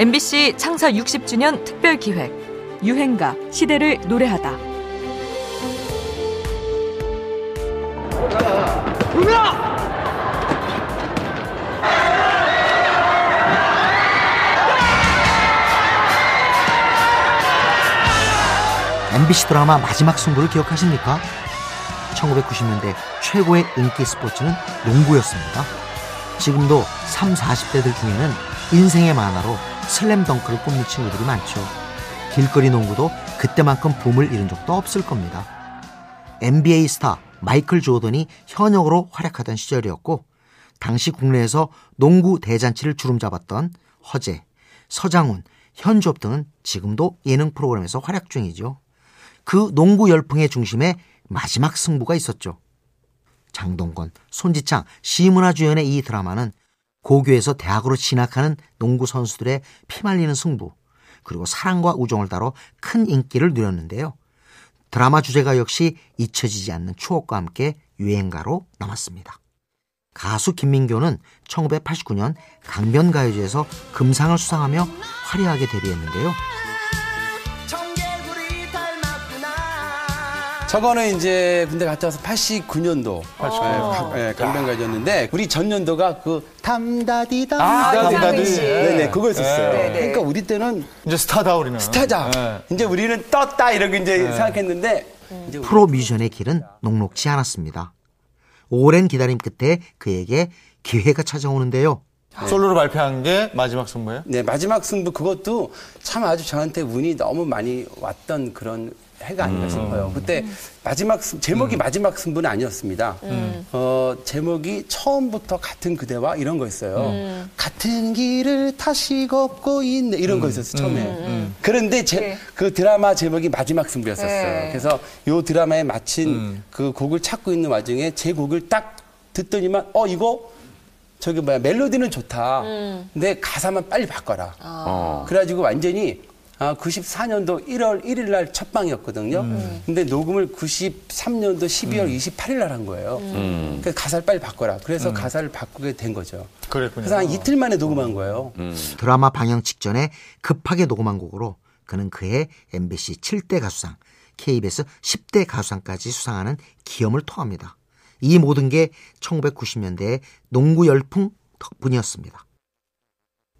MBC 창사 60주년 특별 기획 유행가 시대를 노래하다. MBC 드라마 마지막 승부를 기억하십니까? 1990년대 최고의 인기 스포츠는 농구였습니다. 지금도 3, 40대들 중에는 인생의 만화로 슬램덩크를 뿜는 친구들이 많죠. 길거리 농구도 그때만큼 붐을 이룬 적도 없을 겁니다. NBA 스타 마이클 조던이 현역으로 활약하던 시절이었고 당시 국내에서 농구 대잔치를 주름잡았던 허재, 서장훈, 현주업 등은 지금도 예능 프로그램에서 활약 중이죠. 그 농구 열풍의 중심에 마지막 승부가 있었죠. 장동건, 손지창, 시문화 주연의 이 드라마는 고교에서 대학으로 진학하는 농구 선수들의 피말리는 승부, 그리고 사랑과 우정을 다뤄 큰 인기를 누렸는데요. 드라마 주제가 역시 잊혀지지 않는 추억과 함께 유행가로 남았습니다. 가수 김민교는 1989년 강변가요제에서 금상을 수상하며 화려하게 데뷔했는데요. 저거는 이제 군대 갔다 와서 89년도 예, 강변가였는데 우리 전년도가 그 아, 담다디. 네네 그거 했었어요. 네. 그러니까 우리 때는 이제 스타다 우리는. 스타자. 네. 이제 우리는 떴다 이렇게 이제 생각했는데 이제 우리- 프로 뮤지션의 길은 녹록지 않았습니다. 오랜 기다림 끝에 그에게 기회가 찾아오는데요. 솔로로 발표한 게 마지막 승부예요? 네 마지막 승부 그것도 참 아주 저한테 운이 너무 많이 왔던 그런 해가 아닌가 싶어요. 그때 마지막 승- 제목이 마지막 승부는 아니었습니다. 어 제목이 처음부터 같은 그대와 이런 거였어요. 같은 길을 다시 걷고 있네 이런 거였었어 요 처음에. 그런데 제, 그 드라마 제목이 마지막 승부였었어요. 그래서 요 드라마에 마친 그 곡을 찾고 있는 와중에 제 곡을 딱 듣더니만 어 이거 저기 뭐야 멜로디는 좋다. 근데 가사만 빨리 바꿔라. 그래가지고 완전히 아, 94년도 1월 1일 날 첫 방이었거든요. 근데 녹음을 93년도 12월 28일 날 한 거예요. 그래서 가사를 빨리 바꿔라. 그래서 가사를 바꾸게 된 거죠. 그랬군요. 그래서 한 이틀 만에 녹음한 거예요. 드라마 방영 직전에 급하게 녹음한 곡으로 그는 그해 MBC 7대 가수상, KBS 10대 가수상까지 수상하는 기염을 토합니다. 이 모든 게 1990년대의 농구 열풍 덕분이었습니다.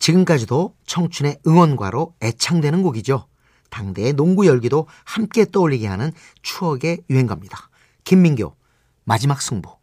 지금까지도 청춘의 응원가로 애창되는 곡이죠. 당대의 농구 열기도 함께 떠올리게 하는 추억의 유행가입니다. 김민교, 마지막 승부.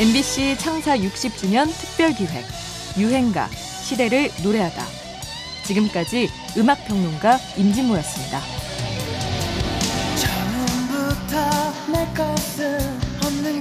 MBC 창사 60주년 특별 기획 유행가 시대를 노래하다. 지금까지 음악 평론가 임진모였습니다. 처음부터 내 것은 없는